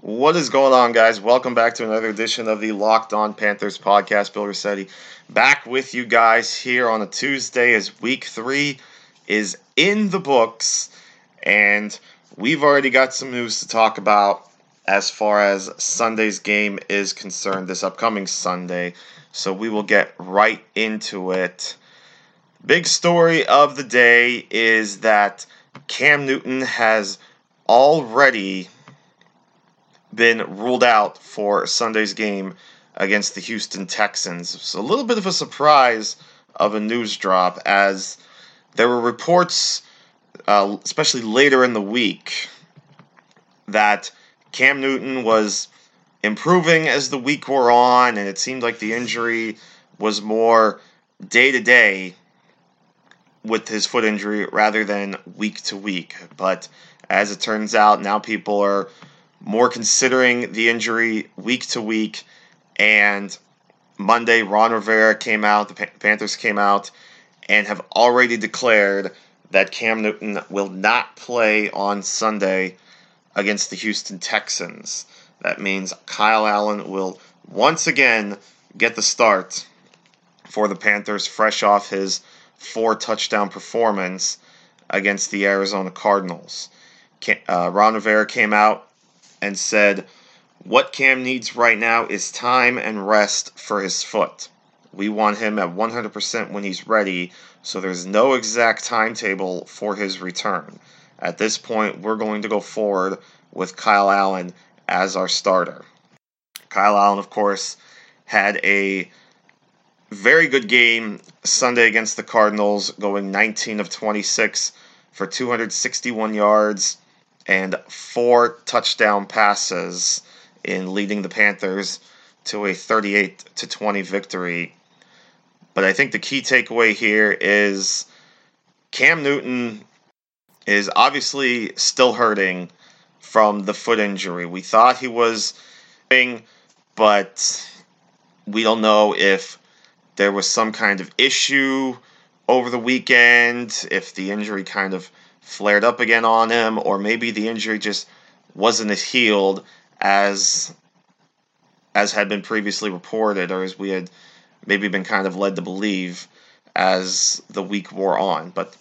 What is going on, guys? Welcome back to another edition of the Locked On Panthers podcast. Bill Rossetti back with you guys here on a Tuesday as week three is in the books. And we've already got some news to talk about as far as Sunday's game is concerned, this upcoming Sunday. So we will get right into it. Big story of the day is that Cam Newton has already been ruled out for Sunday's game against the Houston Texans. It's a little bit of a surprise of a news drop as there were reports, uh, especially later in the week, that Cam Newton was improving as the week wore on, and it seemed like the injury was more day to day with his foot injury rather than week to week. But as it turns out, now people are more considering the injury week to week. And Monday, Ron Rivera came out, the Panthers came out, and have already declared that Cam Newton will not play on Sunday against the Houston Texans. That means Kyle Allen will once again get the start for the Panthers, fresh off his four touchdown performance against the Arizona Cardinals. Uh, Ron Rivera came out and said, What Cam needs right now is time and rest for his foot. We want him at 100% when he's ready, so there's no exact timetable for his return. At this point, we're going to go forward with Kyle Allen as our starter. Kyle Allen, of course, had a very good game Sunday against the Cardinals, going 19 of 26 for 261 yards and four touchdown passes in leading the Panthers to a 38 to 20 victory. But I think the key takeaway here is Cam Newton is obviously still hurting from the foot injury. We thought he was but we don't know if there was some kind of issue over the weekend, if the injury kind of flared up again on him, or maybe the injury just wasn't as healed as as had been previously reported, or as we had maybe been kind of led to believe as the week wore on. But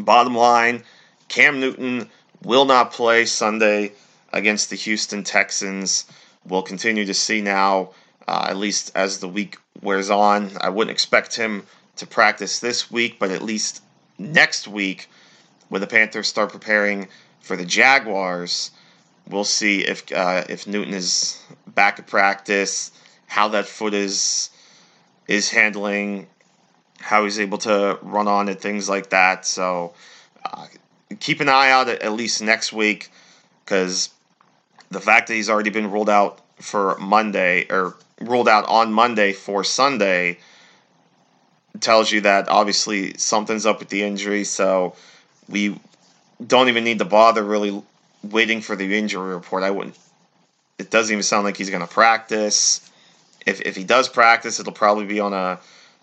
bottom line, Cam Newton will not play Sunday against the Houston Texans. We'll continue to see now, uh, at least as the week wears on. I wouldn't expect him to practice this week, but at least next week when the Panthers start preparing for the Jaguars, we'll see if uh, if Newton is back at practice, how that foot is is handling, how he's able to run on it, things like that. So uh, keep an eye out at, at least next week because the fact that he's already been ruled out for Monday or ruled out on Monday for Sunday tells you that obviously something's up with the injury. So we don't even need to bother really waiting for the injury report. I wouldn't. It doesn't even sound like he's going to practice. If if he does practice, it'll probably be on a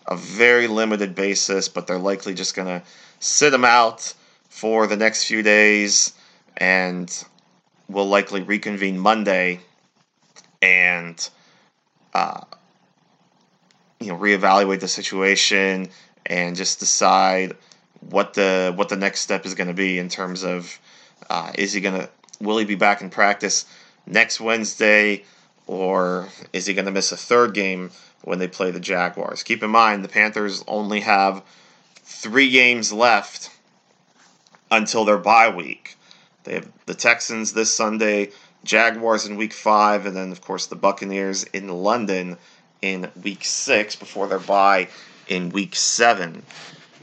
a very limited basis, but they're likely just going to sit him out for the next few days, and we'll likely reconvene Monday and uh, you know reevaluate the situation and just decide what the what the next step is going to be in terms of uh, is he going to will he be back in practice next Wednesday or is he going to miss a third game when they play the Jaguars? Keep in mind the Panthers only have three games left until their bye week. They have the Texans this Sunday, Jaguars in week five, and then of course the Buccaneers in London in week six before their bye in week seven.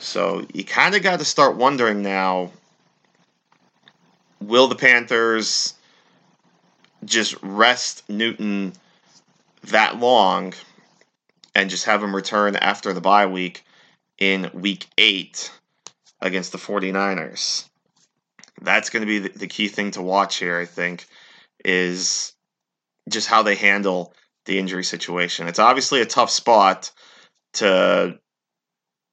So you kind of got to start wondering now will the Panthers just rest Newton that long and just have him return after the bye week in week eight against the 49ers. That's going to be the, key thing to watch here, I think, is just how they handle the injury situation. It's obviously a tough spot to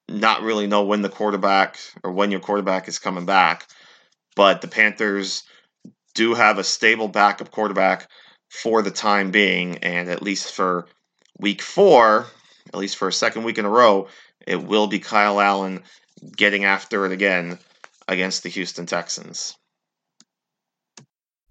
not really know when the quarterback or when your quarterback is coming back, but the Panthers do have a stable backup quarterback for the time being, and at least for week four, at least for a second week in a row, it will be Kyle Allen getting after it again against the Houston Texans.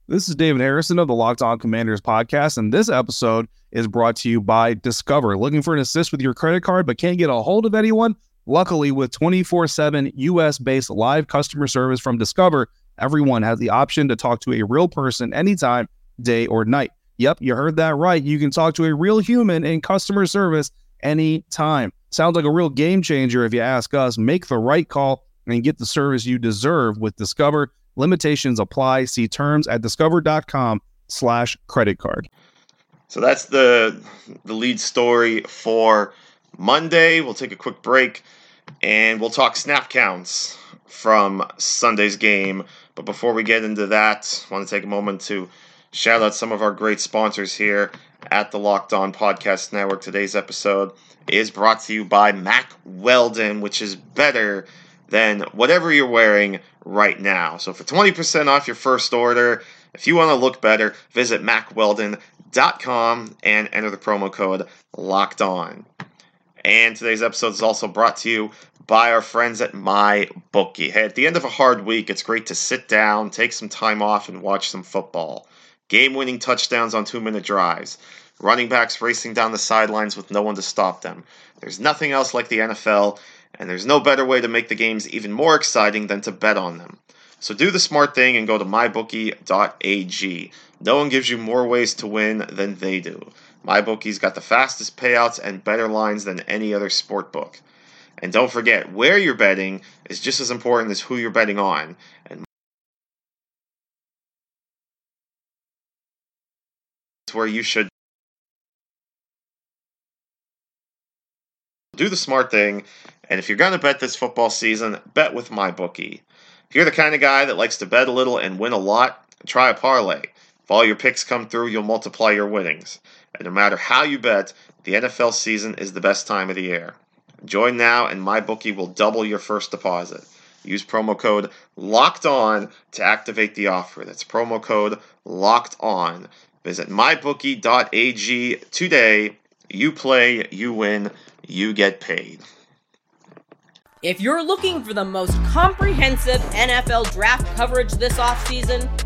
This is David Harrison of the Locked On Commanders podcast, and this episode is brought to you by Discover. Looking for an assist with your credit card but can't get a hold of anyone? Luckily, with 24 7 US based live customer service from Discover, everyone has the option to talk to a real person anytime, day or night. Yep, you heard that right. You can talk to a real human in customer service anytime. Sounds like a real game changer if you ask us. Make the right call and get the service you deserve with Discover. Limitations apply. See terms at discover.com slash credit card. So that's the the lead story for Monday. We'll take a quick break and we'll talk snap counts from Sunday's game. But before we get into that, I want to take a moment to shout out some of our great sponsors here at the Locked On Podcast Network. Today's episode is brought to you by Mack Weldon, which is better than whatever you're wearing right now. So for 20% off your first order, if you want to look better, visit mackweldon.com and enter the promo code locked on. And today's episode is also brought to you by our friends at MyBookie. Hey, at the end of a hard week, it's great to sit down, take some time off, and watch some football. Game winning touchdowns on two minute drives. Running backs racing down the sidelines with no one to stop them. There's nothing else like the NFL, and there's no better way to make the games even more exciting than to bet on them. So do the smart thing and go to mybookie.ag. No one gives you more ways to win than they do. MyBookie's got the fastest payouts and better lines than any other sport book. And don't forget, where you're betting is just as important as who you're betting on. And it's where you should do the smart thing. And if you're going to bet this football season, bet with MyBookie. If you're the kind of guy that likes to bet a little and win a lot, try a parlay. If all your picks come through, you'll multiply your winnings. And no matter how you bet, the NFL season is the best time of the year. Join now, and MyBookie will double your first deposit. Use promo code LOCKED ON to activate the offer. That's promo code LOCKED ON. Visit mybookie.ag today. You play, you win, you get paid. If you're looking for the most comprehensive NFL draft coverage this offseason,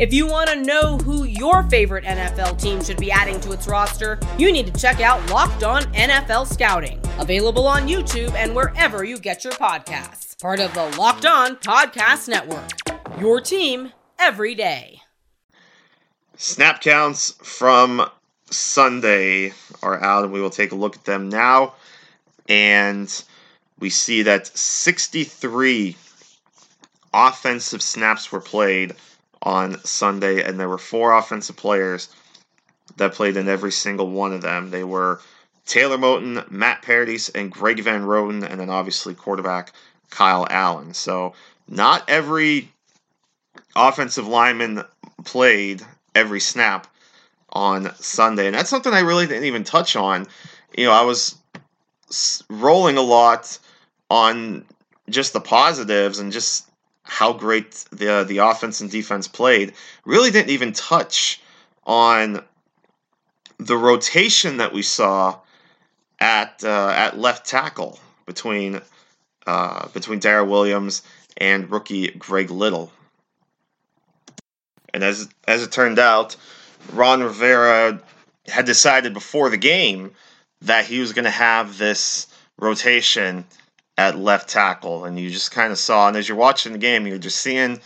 If you want to know who your favorite NFL team should be adding to its roster, you need to check out Locked On NFL Scouting, available on YouTube and wherever you get your podcasts. Part of the Locked On Podcast Network. Your team every day. Snap counts from Sunday are out, and we will take a look at them now. And we see that 63 offensive snaps were played on Sunday, and there were four offensive players that played in every single one of them. They were Taylor Moton, Matt Paradis, and Greg Van Roten, and then obviously quarterback Kyle Allen. So not every offensive lineman played every snap on Sunday, and that's something I really didn't even touch on. You know, I was rolling a lot on just the positives and just how great the the offense and defense played. Really didn't even touch on the rotation that we saw at uh, at left tackle between uh, between Daryl Williams and rookie Greg Little. And as as it turned out, Ron Rivera had decided before the game that he was going to have this rotation at left tackle. And you just kind of saw, and as you're watching the game, you're just seeing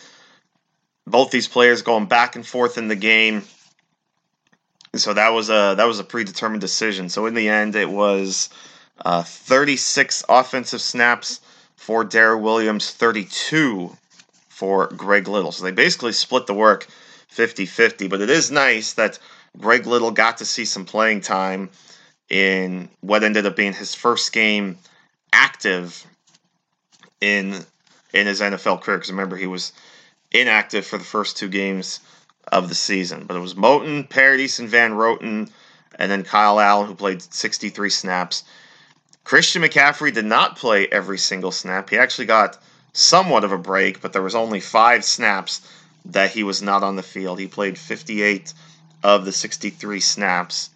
both these players going back and forth in the game. so that was a that was a predetermined decision. So in the end, it was uh, 36 offensive snaps for Daryl Williams, 32 for Greg Little. So they basically split the work 50-50. But it is nice that Greg Little got to see some playing time in what ended up being his first game active in in his NFL career. Because remember, he was inactive for the first two games of the season. But it was Moton, Paradis, and Van Roten, and then Kyle Allen, who played 63 snaps. Christian McCaffrey did not play every single snap. He actually got somewhat of a break, but there was only five snaps that he was not on the field. He played 58 of the 63 snaps.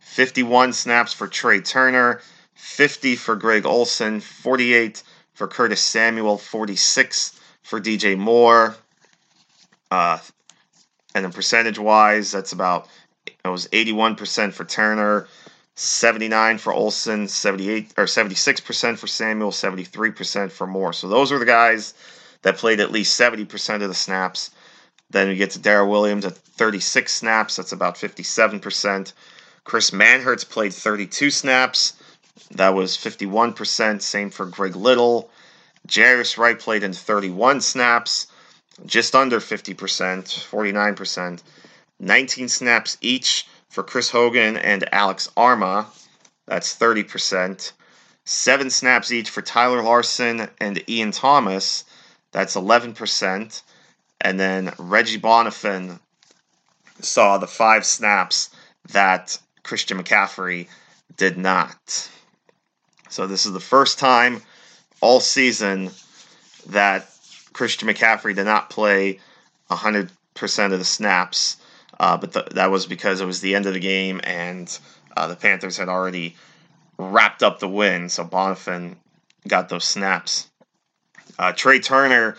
51 snaps for Trai Turner, 50 for Greg Olsen, 48 for Curtis Samuel, 46 for DJ Moore. Uh, and then percentage wise, that's about it was 81% for Turner, 79 for Olsen, 78 or 76% for Samuel, 73% for Moore. So those were the guys that played at least 70% of the snaps. Then we get to Daryl Williams at 36 snaps, that's about 57%. Chris Manhertz played 32 snaps, that was 51%. Same for Greg Little. Jarius Wright played in 31 snaps, just under 50%, 49%. 19 snaps each for Chris Hogan and Alex Armah. That's 30%. Seven snaps each for Tyler Larsen and Ian Thomas. That's 11%. And then Reggie Bonnafon saw the five snaps that Christian McCaffrey did not. So this is the first time all season that Christian McCaffrey did not play 100% of the snaps. Uh, but th- that was because it was the end of the game and uh, the Panthers had already wrapped up the win. So Bonnafon got those snaps. Uh, Trai Turner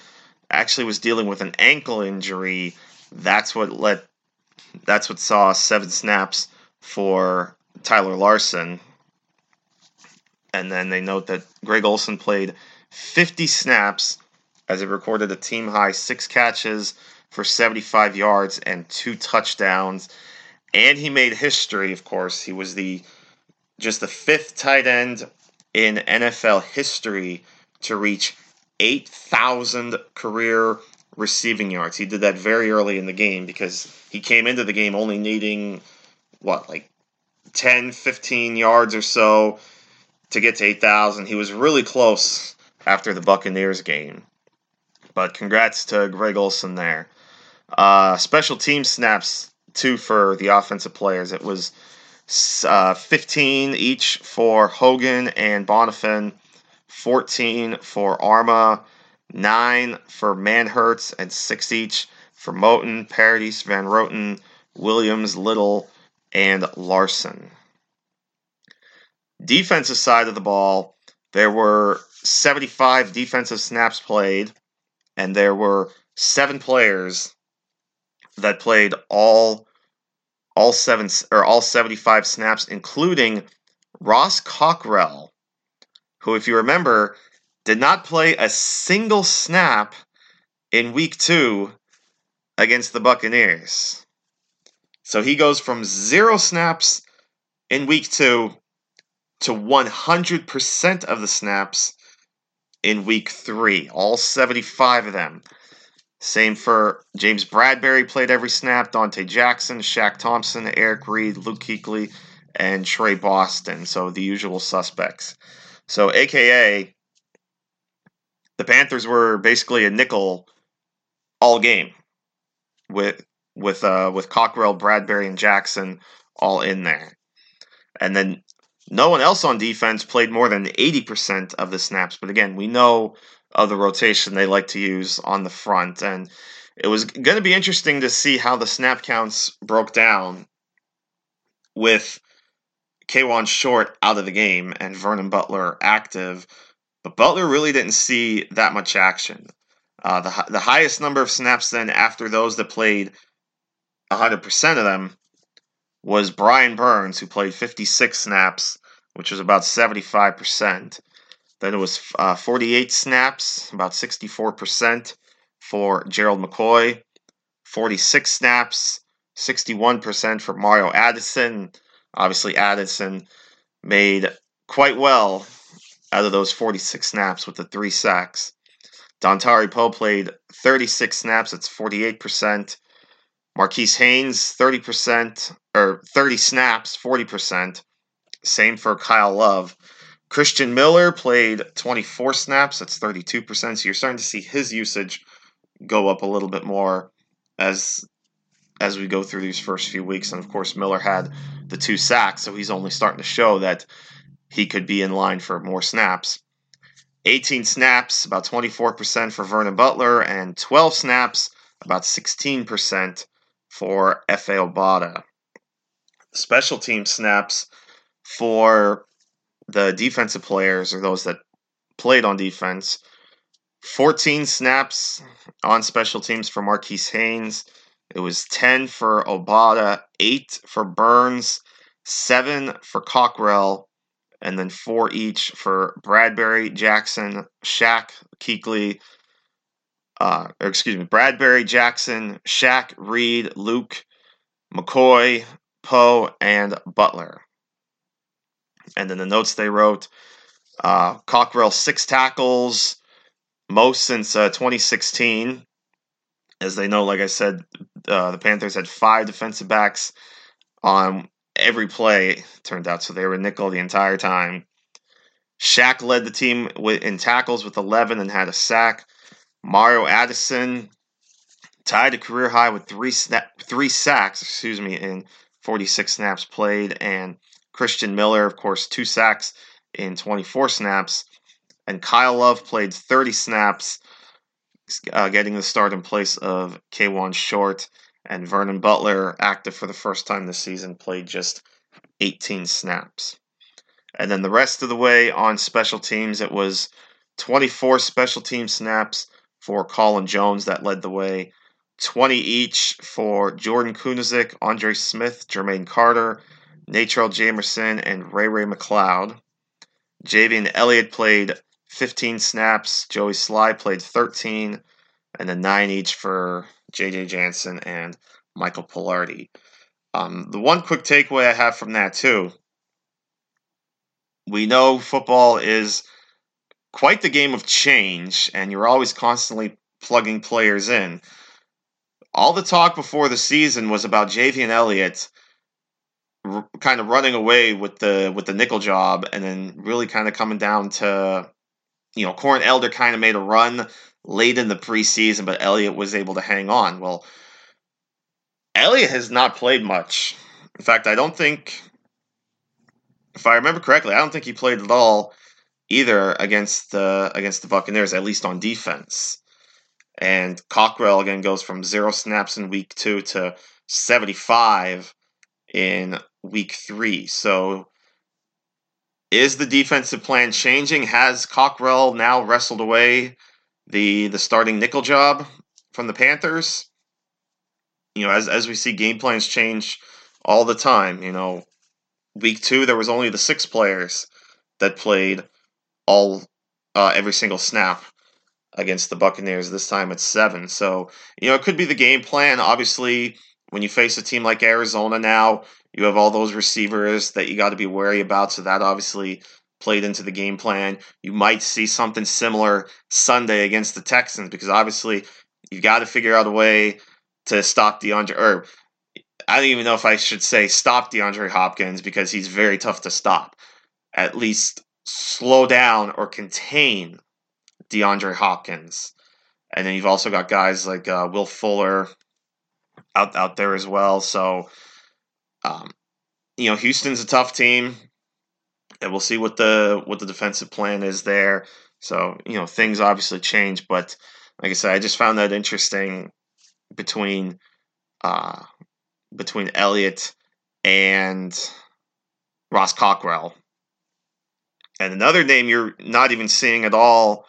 actually was dealing with an ankle injury. That's what let. That's what saw seven snaps for Tyler Larsen. And then they note that Greg Olsen played 50 snaps as he recorded a team high six catches for 75 yards and two touchdowns. And he made history, of course. He was the just the fifth tight end in NFL history to reach 8,000 career receiving yards. He did that very early in the game because he came into the game only needing, what, like 10, 15 yards or so to get to 8,000. He was really close after the Buccaneers game. But congrats to Greg Olsen there. Uh, special team snaps, too, for the offensive players. It was uh, 15 each for Hogan and Bonnafon, 14 for Armah, 9 for Manhertz, and 6 each for Moton, Paradis, Van Roten, Williams, Little, and Larsen. Defensive side of the ball, there were 75 defensive snaps played, and there were seven players that played all all seven or all 75 snaps, including Ross Cockrell, who, if you remember, did not play a single snap in week two against the Buccaneers. So he goes from zero snaps in week two to 100% of the snaps in week three, all 75 of them. Same for James Bradberry, played every snap. Donte Jackson, Shaq Thompson, Eric Reid, Luke Kuechly, and Tre Boston. So the usual suspects. So, AKA, the Panthers were basically a nickel all game with with uh, with Cockrell, Bradberry, and Jackson all in there. And then no one else on defense played more than 80% of the snaps. But again, we know of the rotation they like to use on the front. And it was going to be interesting to see how the snap counts broke down with Kawann Short out of the game and Vernon Butler active. But Butler really didn't see that much action. Uh, the, the highest number of snaps then after those that played 100% of them was Brian Burns, who played 56 snaps, which was about 75%. Then it was uh, 48 snaps, about 64% for Gerald McCoy. 46 snaps 61% for Mario Addison. Obviously, Addison made quite well out of those 46 snaps with the three sacks. Dontari Poe played 36 snaps, that's 48%. Marquis Haynes, 30%, or 30 snaps, 40%. Same for Kyle Love. Christian Miller played 24 snaps, that's 32%. So you're starting to see his usage go up a little bit more as as we go through these first few weeks. And of course, Miller had the two sacks, so he's only starting to show that he could be in line for more snaps. 18 snaps, about 24% for Vernon Butler, and 12 snaps, about 16% for Efe Obada. Special team snaps for the defensive players, or those that played on defense, 14 snaps on special teams for Marquis Haynes. It was 10 for Obada, 8 for Burns, 7 for Cockrell, and then 4 each for Bradberry, Jackson, Shaq, Kuechly, uh, excuse me, Bradberry, Jackson, Shaq, Reid, Luke, McCoy, Poe, and Butler. And then the notes they wrote uh, Cockrell, six tackles, most since uh, 2016. As they know, like I said, uh, the Panthers had five defensive backs on every play, turned out, so they were nickel the entire time. Shaq led the team in tackles with 11 and had a sack. Mario Addison tied a career high with three snap, three sacks, excuse me, in 46 snaps played, and Christian Miller, of course, two sacks in 24 snaps and Kyle Love played 30 snaps, uh, getting the start in place of Kawann Short. And Vernon Butler, active for the first time this season, played just 18 snaps. And then the rest of the way on special teams, it was 24 special team snaps for Colin Jones that led the way, 20 each for Jordan Kunaszyk, Andre Smith, Jermaine Carter, Natrell Jamerson, and Ray Ray McCloud. Javien Elliott played 15 snaps. Joey Slye played 13, and then nine each for JJ Jansen and Michael Palardy. Um, the one quick takeaway I have from that, too, we know football is quite the game of change, and you're always constantly plugging players in. All the talk before the season was about Javien Elliott r- kind of running away with the with the nickel job, and then really kind of coming down to you know, Corn Elder kind of made a run late in the preseason, but Elliott was able to hang on. Well, Elliott has not played much. In fact, I don't think, if I remember correctly, I don't think he played at all either against the against the Buccaneers, at least on defense. And Cockrell again goes from zero snaps in week two to 75 in week three. So is the defensive plan changing? Has Cockrell now wrestled away the the starting nickel job from the Panthers? You know, as as we see game plans change all the time, you know, week 2 there was only the six players that played all uh, every single snap against the Buccaneers. This time it's seven. So, you know, it could be the game plan. Obviously, when you face a team like Arizona now, you have all those receivers that you got to be wary about. So that obviously played into the game plan. You might see something similar Sunday against the Texans because obviously you've got to figure out a way to stop DeAndre or I don't even know if I should say stop DeAndre Hopkins because he's very tough to stop. At least slow down or contain DeAndre Hopkins. And then you've also got guys like uh, Will Fuller out out there as well. So um, you know, Houston's a tough team, and we'll see what the what the defensive plan is there. So you know, things obviously change, but like I said, I just found that interesting between uh, between Elliott and Ross Cockrell. And another name you're not even seeing at all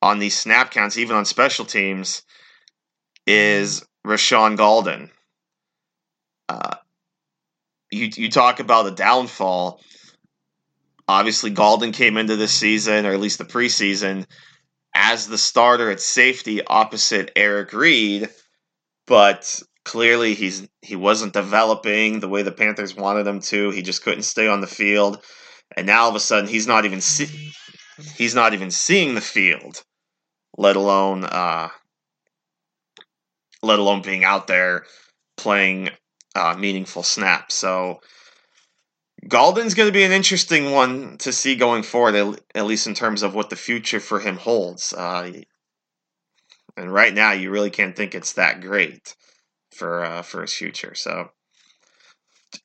on these snap counts, even on special teams, is Rashaan Gaulden. Uh, you you talk about the downfall. Obviously, Gaulden came into this season, or at least the preseason, as the starter at safety opposite Eric Reid, but clearly he's he wasn't developing the way the Panthers wanted him to. He just couldn't stay on the field, and now all of a sudden he's not even see, he's not even seeing the field, let alone uh, let alone being out there playing uh, meaningful snaps. So Gaulden's going to be an interesting one to see going forward, at least in terms of what the future for him holds. Uh, and right now, you really can't think it's that great for uh, for his future. So,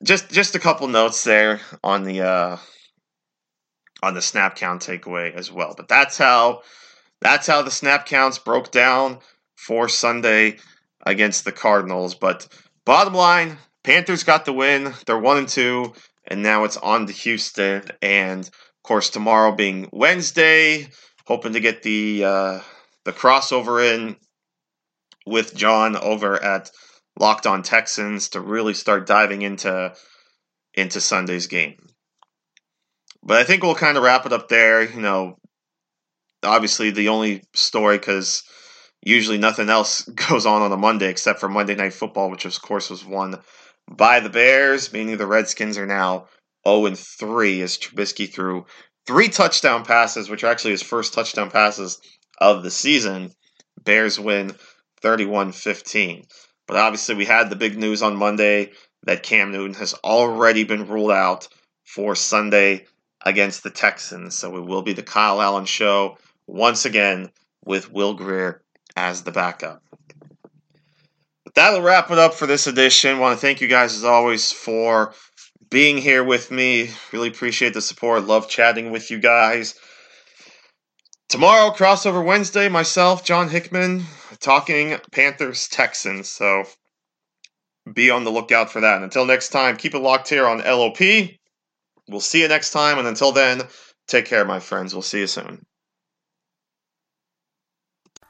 just just a couple notes there on the uh, on the snap count takeaway as well. But that's how that's how the snap counts broke down for Sunday against the Cardinals. But bottom line, Panthers got the win. They're one and two and now it's on to Houston. And of course, tomorrow being Wednesday, hoping to get the uh, the crossover in with John over at Locked On Texans to really start diving into into Sunday's game. But I think we'll kind of wrap it up there. You know, obviously the only story because usually nothing else goes on on a Monday except for Monday Night Football, which of course was won by the Bears, meaning the Redskins are now 0 3 as Trubisky threw three touchdown passes, which are actually his first touchdown passes of the season. Bears win 31 15. But obviously, we had the big news on Monday that Cam Newton has already been ruled out for Sunday against the Texans. So it will be the Kyle Allen show once again with Will Grier as the backup But that'll wrap it up for this edition. Want to thank you guys as always for being here with me. Really appreciate the support. Love chatting with you guys. Tomorrow, crossover Wednesday, myself, John Hickman, talking Panthers Texans. So be on the lookout for that. And until next time, keep it locked here on LOP. We'll see you next time. And until then, take care, my friends. We'll see you soon.